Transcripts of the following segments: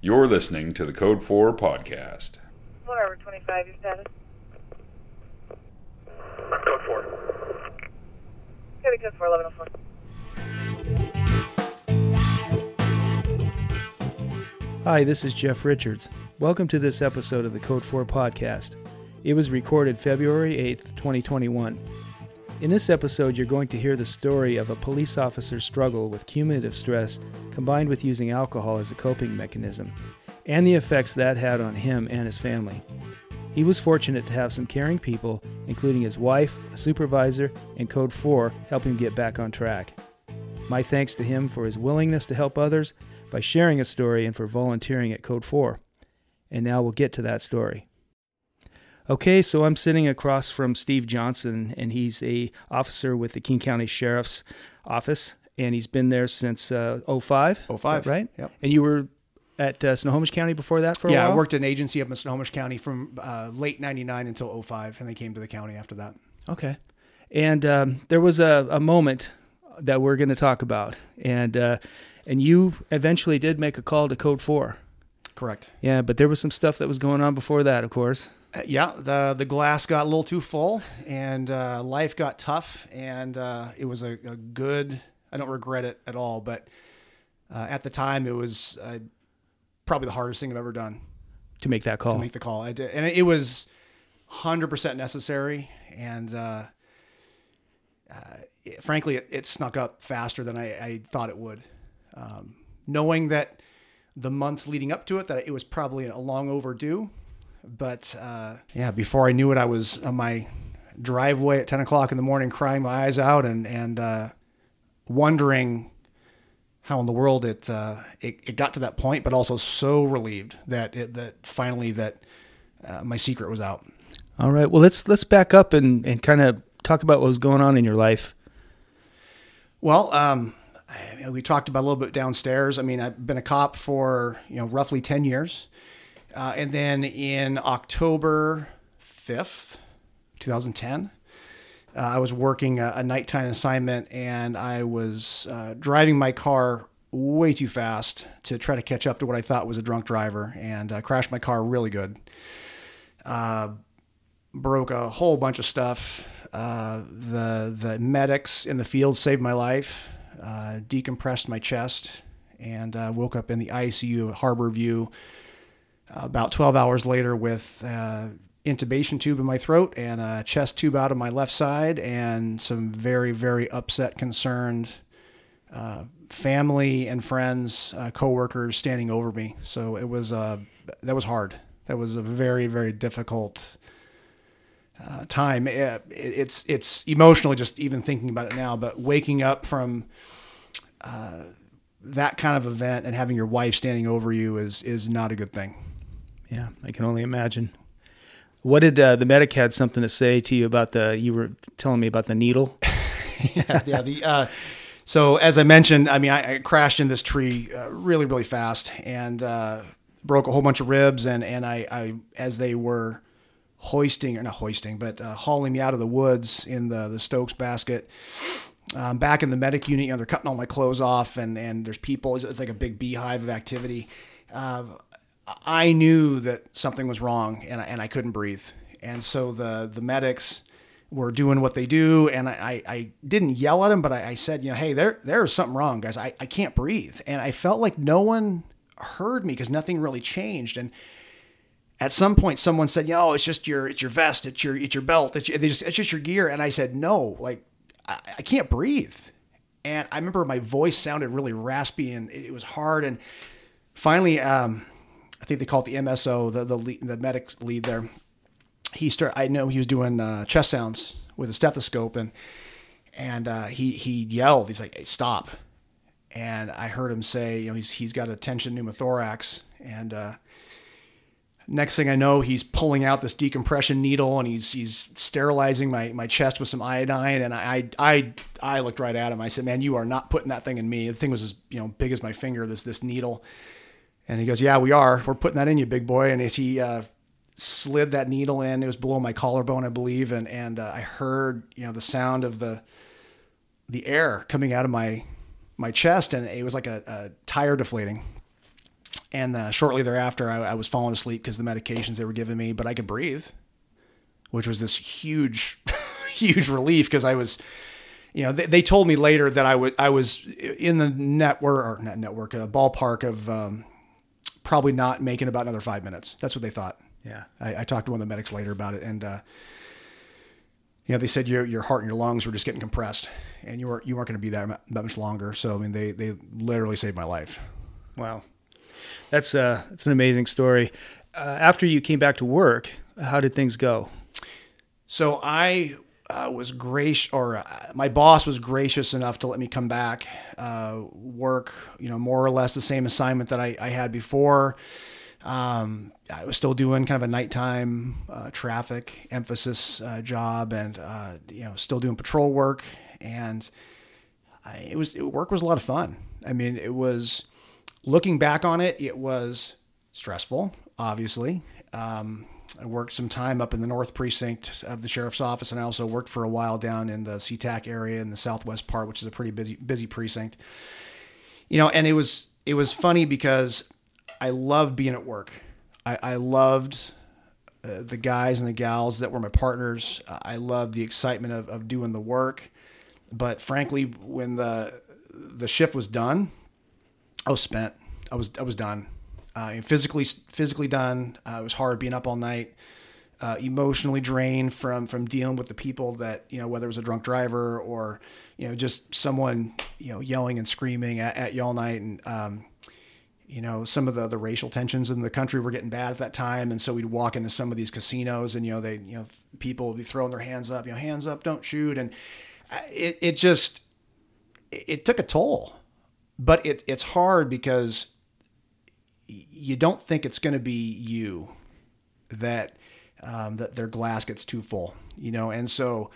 You're listening to the Code 4 podcast. Whatever, 25, your status. Code 4. Cody code 4, 1104. Hi, this is Jeff Richards. Welcome to this episode of the Code 4 podcast. It was recorded February 8th, 2021. In this episode, you're going to hear the story of a police officer's struggle with cumulative stress combined with using alcohol as a coping mechanism, and the effects that had on him and his family. He was fortunate to have some caring people, including his wife, a supervisor, and Code 4, help him get back on track. My thanks to him for his willingness to help others by sharing a story and for volunteering at Code 4. And now we'll get to that story. Okay, so I'm sitting across from Steve Johnson, and he's a officer with the King County Sheriff's Office, and he's been there since uh, 05. 05, right? yep. And you were at uh, Snohomish County before that for a yeah? I worked an agency up in Snohomish County from uh, late 99 until 05, and they came to the county after that. Okay. And um, there was a, a moment that we're going to talk about, and uh, and you eventually did make a call to Code 4. Correct. Yeah, but there was some stuff that was going on before that, of course. Uh, yeah, the the glass got a little too full, and uh, life got tough, and uh, it was a, a good. I don't regret it at all, but uh, at the time, it was uh, probably the hardest thing I've ever done To make that call. to make the call. I did, and it was hundred percent necessary, and uh, uh, it- frankly, it, it snuck up faster than I, I thought it would. Um, knowing that the months leading up to it, that it was probably a long overdue, but uh, yeah, before I knew it, I was on my driveway at ten o'clock in the morning, crying my eyes out, and and uh, wondering how in the world it, uh, it it got to that point, but also so relieved that it, that finally that uh, my secret was out. All right. Well, let's let's back up and, and kind of talk about what was going on in your life. Well, um, I- we talked about a little bit downstairs. I mean, I've been a cop for you know roughly ten years, uh, and then in October fifth, two thousand ten, uh, I was working a, a nighttime assignment, and I was uh, driving my car way too fast to try to catch up to what I thought was a drunk driver, and uh, crashed my car really good. Uh, broke a whole bunch of stuff. Uh, the the medics in the field saved my life, uh, decompressed my chest, and woke up in the ICU at Harborview about 12 hours later with uh, intubation tube in my throat and a chest tube out of my left side, and some very very upset, concerned uh, family and friends, uh, coworkers standing over me. So it was uh, that was hard. That was a very very difficult uh, time. It, it's it's emotional just even thinking about it now. But waking up from uh, that kind of event and having your wife standing over you is is not a good thing. Yeah, I can only imagine. What did uh, the medic had something to say to you about the? You were telling me about the needle. yeah, yeah. The uh, so as I mentioned, I mean, I, I crashed in this tree uh, really, really fast and uh, broke a whole bunch of ribs. And and I, I as they were hoisting or not hoisting, but uh, hauling me out of the woods in the the Stokes basket. Um, back in the medic unit, you know, they're cutting all my clothes off, and and there's people. It's, it's like a big beehive of activity. I knew that something was wrong, and I, and I couldn't breathe. And so the the medics were doing what they do, and I, I, I didn't yell at them, but I, I said, you know, hey, there there's something wrong, guys. I, I can't breathe, and I felt like no one heard me because nothing really changed. And at some point, someone said, "Yo, it's just your it's your vest, it's your it's your belt, it's your, just, it's just your gear." And I said, "No, like I, I can't breathe." And I remember my voice sounded really raspy and it, it was hard. And finally, um, I think they call it the MSO, the the lead, the medic lead there. He start. I know he was doing uh, chest sounds with a stethoscope, and and uh, he he yelled. He's like, hey, "Stop!" And I heard him say, "You know, he's he's got a tension pneumothorax." And uh, next thing I know, he's pulling out this decompression needle, and he's he's sterilizing my my chest with some iodine. And I I I looked right at him. I said, "Man, you are not putting that thing in me." The thing was as you know big as my finger. This this needle. And he goes, "Yeah, we are. We're putting that in you, big boy." And as he uh, slid that needle in, it was below my collarbone, I believe, and and uh, I heard you know the sound of the the air coming out of my my chest, and it was like a, a tire deflating. and uh, shortly thereafter, I, I was falling asleep because the medications they were giving me, but I could breathe, which was this huge, huge relief because I was, you know, they, they told me later that I was I was in the network or not network, a ballpark of um, probably not making about another five minutes. That's what they thought. Yeah. I, I talked to one of the medics later about it, and uh, you know, they said your your heart and your lungs were just getting compressed, and you were you weren't going to be there that much longer. So I mean, they they literally saved my life. Wow. That's uh that's an amazing story. Uh, after you came back to work, how did things go? So I uh, was gracious, or uh, my boss was gracious enough to let me come back, uh, work, you know, more or less the same assignment that I, I had before. Um, I was still doing kind of a nighttime uh, traffic emphasis uh, job, and uh, you know, still doing patrol work. And I, it was it, work was a lot of fun. I mean, it was looking back on it, it was stressful, obviously. Um, I worked some time up in the North Precinct of the Sheriff's Office, and I also worked for a while down in the SeaTac area in the Southwest part, which is a pretty busy busy precinct. You know, and it was it was funny because I loved being at work. I, I loved uh, the guys and the gals that were my partners. I loved the excitement of, of doing the work. But frankly, when the the shift was done, I was spent. I was I was done. Uh, physically physically done. Uh, it was hard being up all night. Uh, emotionally drained from from dealing with the people that you know whether it was a drunk driver or you know just someone you know yelling and screaming at, at you all night and um, you know some of the the racial tensions in the country were getting bad at that time and so we'd walk into some of these casinos and you know they you know people would be throwing their hands up you know hands up don't shoot and uh, it it just it took a toll but it, it's hard because you don't think it's going to be you that um, that their glass gets too full, you know, and so.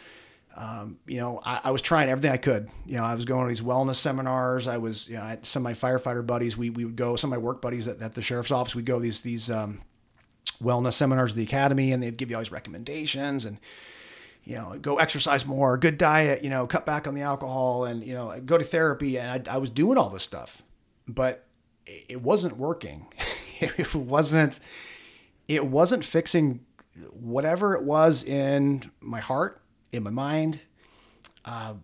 Um, you know, I, I, was trying everything I could. You know, I was going to these wellness seminars. I was, you know, I some of my firefighter buddies, we, we would go, some of my work buddies at, at the sheriff's office, we'd go these, these, um, wellness seminars at the academy and they'd give you all these recommendations and, you know, go exercise more, good diet, you know, cut back on the alcohol and, you know, go to therapy. And I, I was doing all this stuff, but it wasn't working. it wasn't, it wasn't fixing whatever it was in my heart, in my mind. Uh,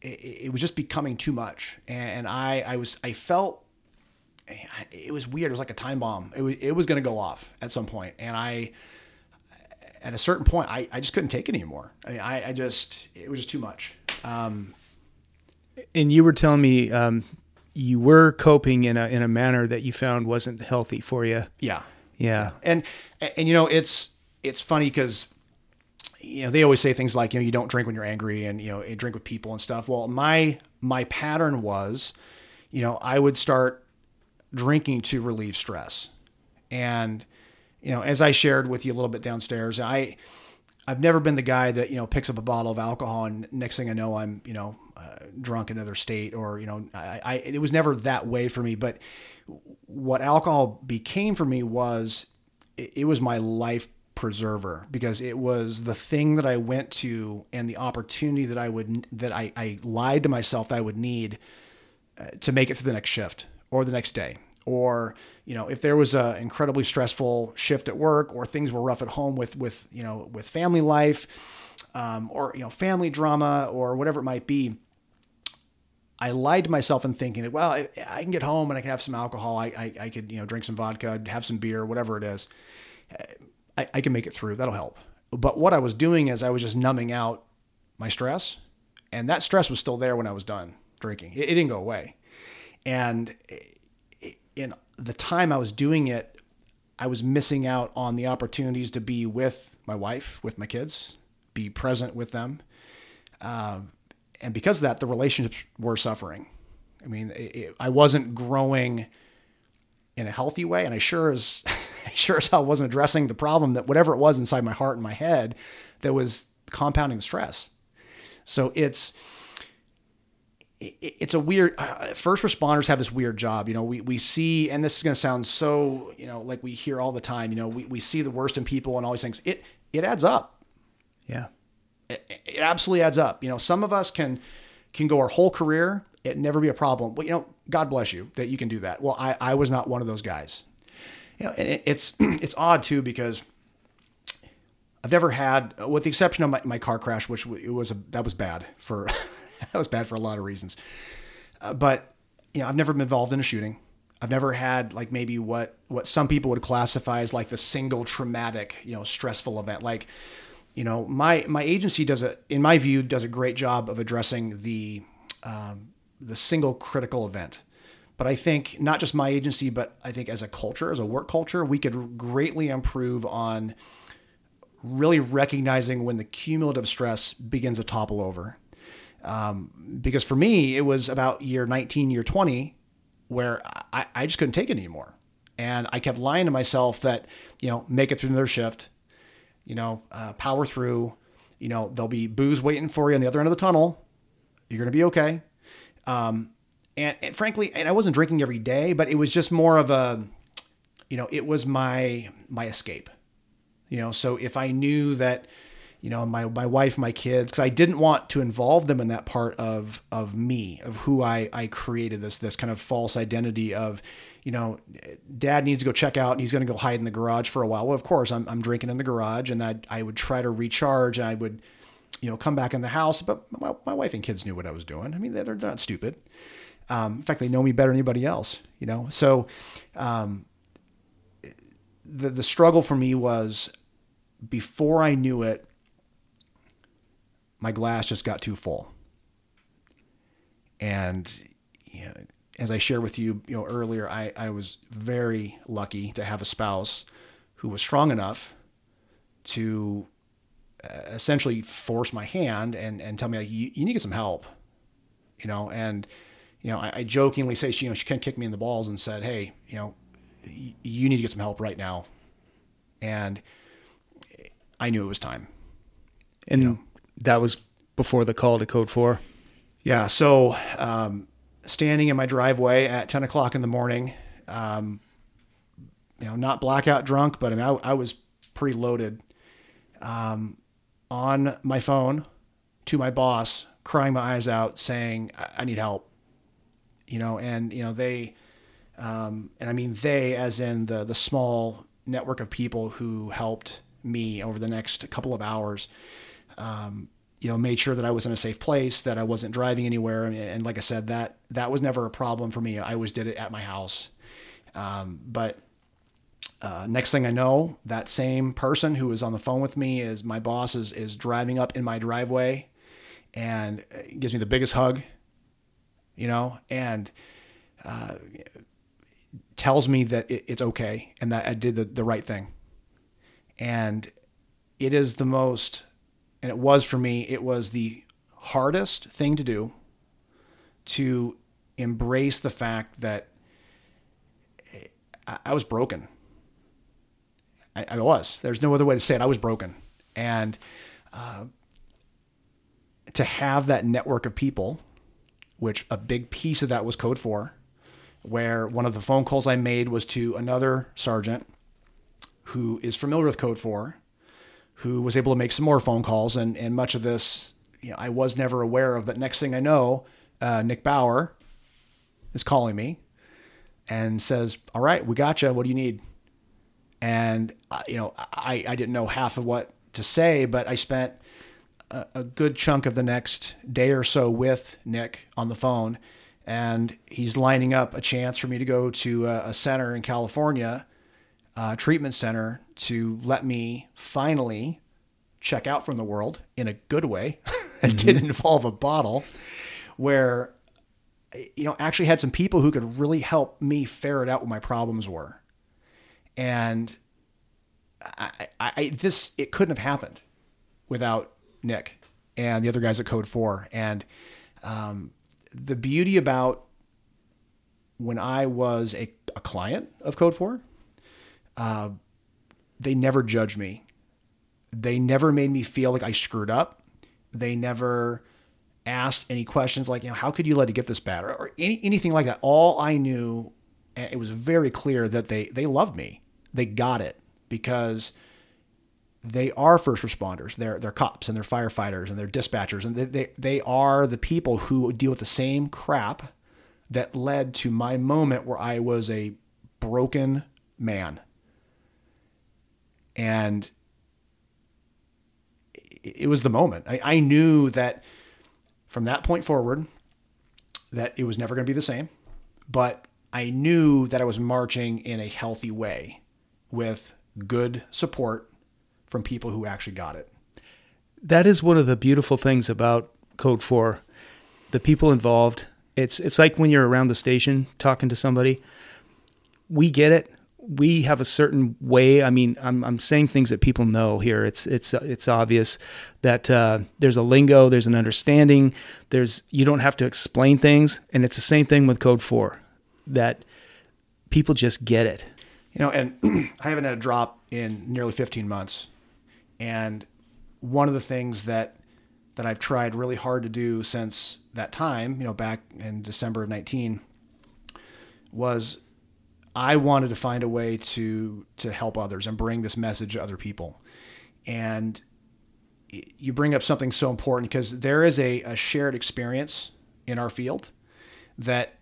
it, it, was just becoming too much. And I, I was, I felt it was weird. It was like a time bomb. It was, it was going to go off at some. And I, at a certain point, I, I just couldn't take it anymore. I, I, I just, it was just too much. Um, and you were telling me um, you were coping in a in a manner that you found wasn't healthy for you. Yeah, yeah, and and you know it's it's funny because you know they always say things like you know you don't drink when you're angry and you know you drink with people and stuff. Well, my my pattern was, you know, I would start drinking to relieve stress, and you know as I shared with you a little bit downstairs, I I've never been the guy that you know picks up a bottle of alcohol and next thing I know I'm you know uh, drunk in another state or you know I, I it was never that way for me. But what alcohol became for me was it, it was my life preserver because it was the thing that I went to and the opportunity that I would that I, I lied to myself that I would need uh, to make it through the next shift or the next day or you know if there was a incredibly stressful shift at work or things were rough at home with with you know with family life um, or you know family drama or whatever it might be I lied to myself in thinking that well I, I can get home and I can have some alcohol. I, I, I could you know drink some vodka have some beer whatever it is. I, I can make it through. That'll help. But what I was doing is I was just numbing out my stress and that stress was still there when I was done drinking. It, it didn't go away. And in the time I was doing it, I was missing out on the opportunities to be with my wife, with my kids, be present with them. Uh, and because of that, the relationships were suffering. I mean, it, it, I wasn't growing in a healthy way, and I sure as sure as hell wasn't addressing the problem that whatever it was inside my heart and my head that was compounding the stress. So it's it's a weird uh, first responders have this weird job you know we, we see and this is going to sound so you know like we hear all the time you know we, we see the worst in people and all these things it it adds up yeah it, it absolutely adds up you know some of us can can go our whole career it never be a problem. Well, you know, God bless you that you can do that. Well, I, I was not one of those guys. You know, and it, it's it's odd too because I've never had, with the exception of my, my car crash, which it was a, that was bad for that was bad for a lot of reasons. Uh, but you know, I've never been involved in a shooting. I've never had like maybe what what some people would classify as like the single traumatic, you know, stressful event. Like, you know, my my agency does a, in my view, does a great job of addressing the um, the single critical event. But I think not just my agency, but I think as a culture, as a work culture, we could greatly improve on really recognizing when the cumulative stress begins to topple over. Um, because for me, it was about year 19, year 20, where I, I just couldn't take it anymore. And I kept lying to myself that, you know, make it through another shift, you know, uh, power through, you know, there'll be booze waiting for you on the other end of the tunnel. You're going to be okay. Um, and, and frankly, and I wasn't drinking every day, but it was just more of a, you know, it was my, my escape, you know, so if I knew that, you know, my, my wife, my kids, cause I didn't want to involve them in that part of, of me, of who I, I created this, this kind of false identity of, you know, dad needs to go check out and he's going to go hide in the garage for a while. Well, of course I'm, I'm drinking in the garage and that I would try to recharge and I would, you know, come back in the house, but my, my wife and kids knew what I was doing. I mean, they're, they're not stupid. Um, in fact, they know me better than anybody else, you know? So, um, the, the struggle for me was before I knew it, my glass just got too full. And you know, as I shared with you, you know, earlier, I, I was very lucky to have a spouse who was strong enough to uh, essentially force my hand and, and tell me, like, you, you need to get some help, you know, and, you know, I, I jokingly say she, you know, she kind of kicked me in the balls and said, Hey, you know, y- you need to get some help right now. And I knew it was time. And You know. That was before the call to Code 4. Yeah. So, um, standing in my driveway at 10 o'clock in the morning, um, you know, not blackout drunk, but I, mean, I, I was pretty loaded, um, on my phone to my boss, crying my eyes out, saying, I, I need help, you know, and, you know, they, um, and I mean they, as in the, the small network of people who helped me over the next couple of hours, um, you know, made sure that I was in a safe place, that I wasn't driving anywhere. And, and like I said, that, that was never a problem for me. I always did it at my house. Um, but, uh, next thing I know, that same person who was on the phone with me is my boss is, is driving up in my driveway and uh, gives me the biggest hug, you know, and, uh, tells me that it, it's okay and that I did the, the right thing. And it is the most, and it was for me, it was the hardest thing to do to embrace the fact that I, was broken. I, I, was. There's no other way to say it. I was broken. And uh, to have that network of people, which a big piece of that was Code 4, where one of the phone calls I made was to another sergeant who is familiar with Code 4, who was able to make some more phone calls. And, and much of this, you know, I was never aware of. But next thing I know, uh, Nick Bauer is calling me and says, All right, we got you. What do you need? And, uh, you know, I, I didn't know half of what to say, but I spent a, a good chunk of the next day or so with Nick on the phone and he's lining up a chance for me to go to a, a center in California, a treatment center, to let me finally check out from the world in a good way. it didn't involve a bottle where, you know, actually had some people who could really help me ferret out what my problems were. And I, I, I this, it couldn't have happened without Nick and the other guys at Code 4. And, um, the beauty about when I was a, a client of Code 4, uh, they never judged me. They never made me feel like I screwed up. They never asked any questions like, you know, how could you let it get this bad or, or any, anything like that. All I knew, eh, it was very clear that they, they loved me. They got it because they are first responders. They're they're cops and they're firefighters and they're dispatchers and they, they they are the people who deal with the same crap that led to my moment where I was a broken man. And it was the moment. I, I knew that from that point forward that it was never going to be the same, but I knew that I was marching in a healthy way with good support from people who actually got it. That is one of the beautiful things about Code 4. The people involved. It's it's like when you're around the station talking to somebody. We get it. We have a certain way. I mean, I'm I'm saying things that people know here. It's it's it's obvious that uh, there's a lingo, there's an understanding. There's you don't have to explain things, and it's the same thing with Code 4. That people just get it. You know, and I haven't had a drop in nearly 15 months. And one of the things that that I've tried really hard to do since that time, you know, back in December of 19 was I wanted to find a way to to help others and bring this message to other people. And you bring up something so important because there is a, a shared experience in our field that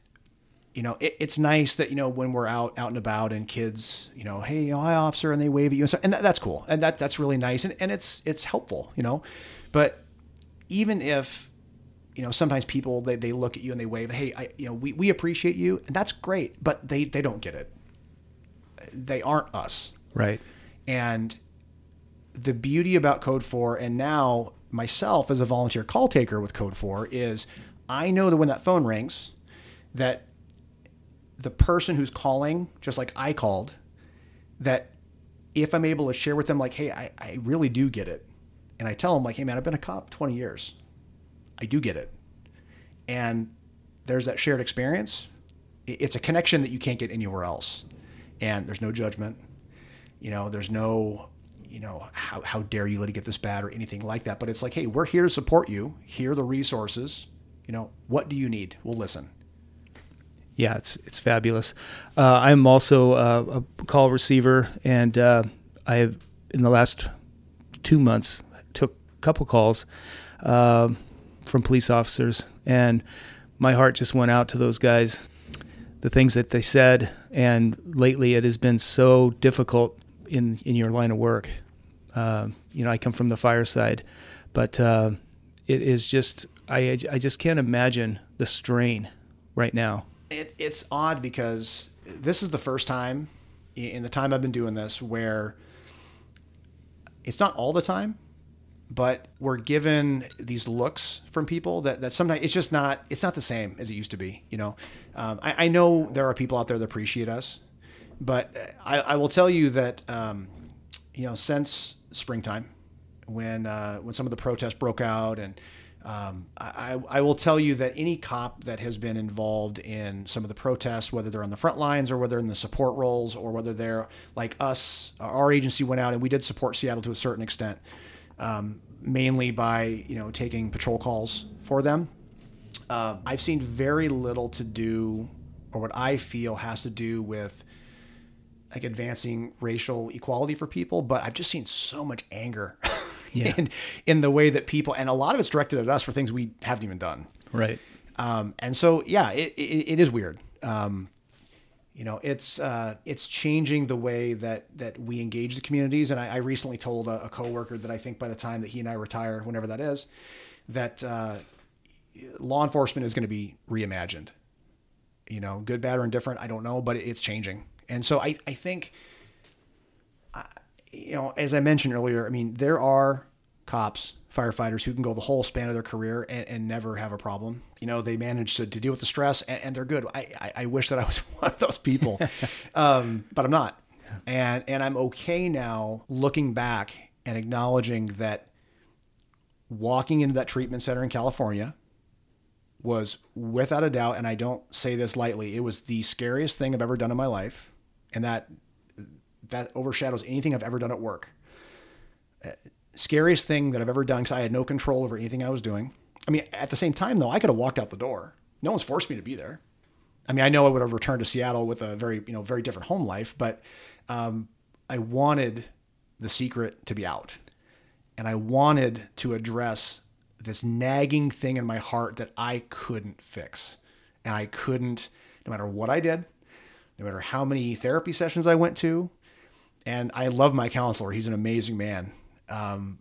you know, it, it's nice that you know when we're out out and about and kids, you know, hey, know, hi officer, and they wave at you, and, so, and that, that's cool, and that that's really nice, and, and it's it's helpful, you know, but even if you know sometimes people they, they look at you and they wave, hey, I, you know, we, we appreciate you, and that's great, but they they don't get it. They aren't us, Right. and the beauty about Code 4 and now myself as a volunteer call taker with Code 4 is I know that when that phone rings that the person who's calling, just like I called, that if I'm able to share with them like, hey, I, I really do get it. And I tell them like, hey man, I've been a cop 20 years. I do get it. And there's that shared experience. It's a connection that you can't get anywhere else. And there's no judgment. You know, there's no, you know, how, how dare you let it get this bad or anything like that. But it's like, hey, we're here to support you. Here are the resources. You know, what do you need? We'll listen. Yeah, it's it's fabulous. Uh, I'm also uh, a call receiver, and uh, I have in the last two months took a couple calls uh, from police officers, and my heart just went out to those guys. The things that they said, and lately it has been so difficult in in your line of work. Uh, you know, I come from the fireside, but uh, it is just I I just can't imagine the strain right now. it, it's odd because this is the first time in the time I've been doing this where it's not all the time, but we're given these looks from people that, that sometimes it's just not it's not the same as it used to be. You know, um, I, I know there are people out there that appreciate us, but I, I will tell you that um, you know since springtime when uh, when some of the protests broke out and um, I, I will tell you that any cop that has been involved in some of the protests, whether they're on the front lines or whether in the support roles or whether they're like us, our agency went out and we did support Seattle to a certain extent, um, mainly by you know taking patrol calls for them. Uh, I've seen very little to do, or what I feel has to do with like advancing racial equality for people, but I've just seen so much anger Yeah. in in the way that people and a lot of it's directed at us for things we haven't even done. Right. Um, and so yeah, it, it, it is weird. Um, you know, it's uh, it's changing the way that that we engage the communities. And I, I recently told a, a coworker that I think by the time that he and I retire, whenever that is, that uh, law enforcement is going to be reimagined. You know, good, bad, or indifferent, I don't know, but it's changing. And so I, I think, you know, as I mentioned earlier, I mean, there are cops, firefighters who can go the whole span of their career and, and never have a problem. You know, they manage to, to deal with the stress and, and they're good. I, I, I wish that I was one of those people, um, but I'm not. And, and I'm okay now looking back and acknowledging that walking into that treatment center in California was without a doubt, and I don't say this lightly, it was the scariest thing I've ever done in my life. And that that overshadows anything I've ever done at work. Scariest thing that I've ever done because I had no control over anything I was doing. I mean, at the same time though, I could have walked out the door. No one's forced me to be there. I mean, I know I would have returned to Seattle with a very, you know, very different home life, but um, I wanted the secret to be out. And I wanted to address this nagging thing in my heart that I couldn't fix. And I couldn't, no matter what I did, no matter how many therapy sessions I went to. And I love my counselor. He's an amazing man. Um,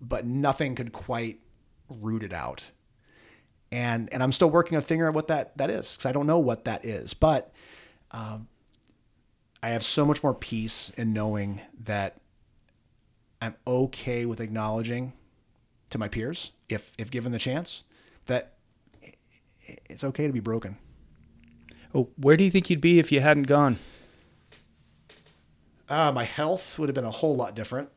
but nothing could quite root it out. And, and I'm still working on figuring out what that, that is because I don't know what that is. But um, I have so much more peace in knowing that I'm okay with acknowledging to my peers, if if given the chance, that it's okay to be broken. Oh, where do you think you'd be if you hadn't gone? Uh, my health would have been a whole lot different.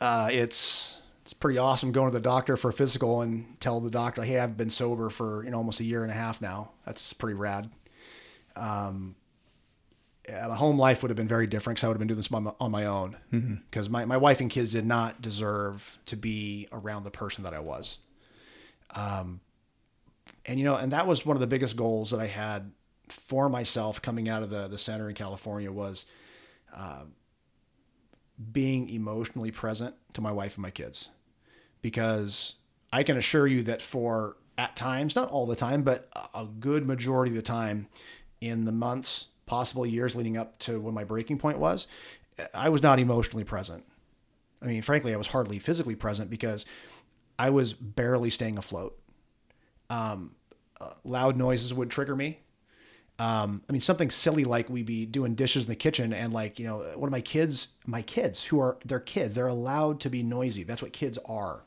Uh, it's it's pretty awesome going to the doctor for a physical and tell the doctor, "Hey, I've been sober for you know almost a year and a half now." That's pretty rad. Um, yeah, my home life would have been very different because I would have been doing this on my, on my own. Because my, my wife and kids did not deserve to be around the person that I was. Um, and you know, and that was one of the biggest goals that I had for myself coming out of the the center in California was uh, being emotionally present to my wife and my kids, because I can assure you that for at times, not all the time, but a good majority of the time, in the months, possible years leading up to when my breaking point was, I was not emotionally present. I mean, frankly, I was hardly physically present because I was barely staying afloat. Um, uh, loud noises would trigger me. Um, I mean, something silly like we be doing dishes in the kitchen and like, you know, one of my kids, my kids who are, they're kids, they're allowed to be noisy. That's what kids are.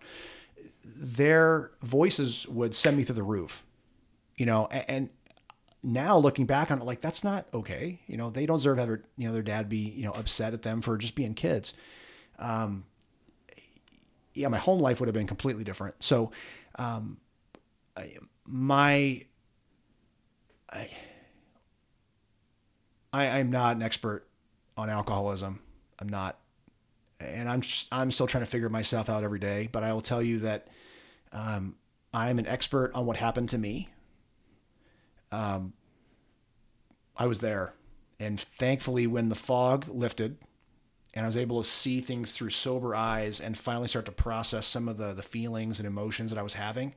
Their voices would send me through the roof, you know, and, and now looking back on it, like, that's not okay. You know, they don't deserve their, you know, their dad be, you know, upset at them for just being kids. Um, yeah, my home life would have been completely different. So, um, I, my, I, I, I'm not an expert on alcoholism. I'm not, and I'm just, I'm still trying to figure myself out every day. But I will tell you that um, I'm an expert on what happened to me. Um, I was there, and thankfully, when the fog lifted, and I was able to see things through sober eyes, and finally start to process some of the the feelings and emotions that I was having,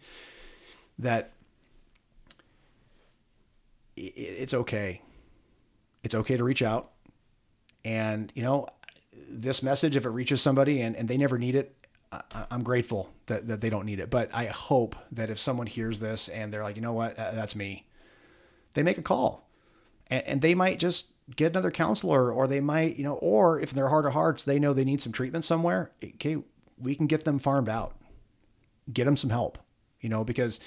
that it, it's okay it's okay to reach out. And, you know, this message, if it reaches somebody and, and they never need it, I, I'm grateful that, that they don't need it. But I hope that if someone hears this and they're like, you know what, that's me, they make a call. And, and they might just get another counselor or they might, you know, or if their heart of hearts, they know they need some treatment somewhere, okay, we can get them farmed out, get them some help, you know, because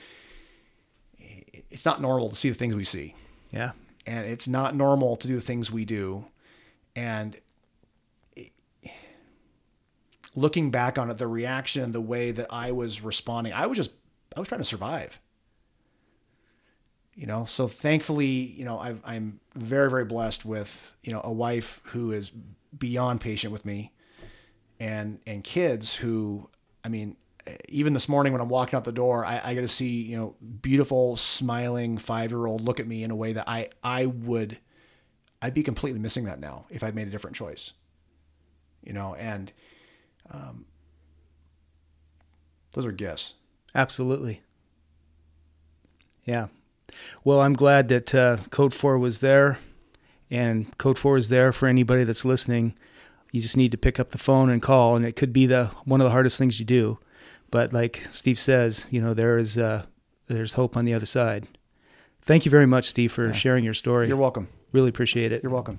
it's not normal to see the things we see Yeah. And it's not normal to do the things we do. And looking back on it, the reaction, the way that I was responding, I was just, I was trying to survive. You know, so thankfully, you know, i I'm very, very blessed with, you know, a wife who is beyond patient with me and, and kids who, I mean, even this morning when I'm walking out the door, I, I get to see, you know, beautiful, smiling five year old look at me in a way that I, I would, I'd be completely missing that now if I'd made a different choice, you know, and, um, those are gifts. Absolutely. Yeah. Well, I'm glad that uh, Code 4 was there, and Code 4 is there for anybody that's listening. You just need to pick up the phone and call, and it could be the one of the hardest things you do. But like Steve says, you know, there is uh, there's hope on the other side. Thank you very much, Steve, for sharing your story. You're welcome. really appreciate it. You're welcome.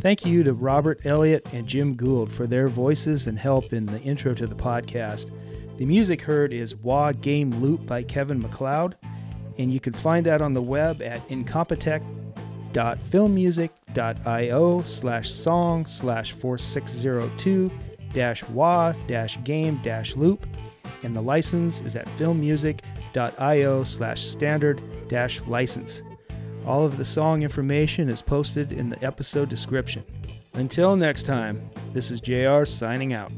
Thank you to Robert Elliott and Jim Gould for their voices and help in the intro to the podcast. The music heard is Wah Game Loop by Kevin MacLeod, and you can find that on the web at incompetech.filmmusic.io slash song slash 4602 dash wah dash game dash loop, and the license is at filmmusic.io slash standard dash license. All of the song information is posted in the episode description. Until next time, this is JR signing out.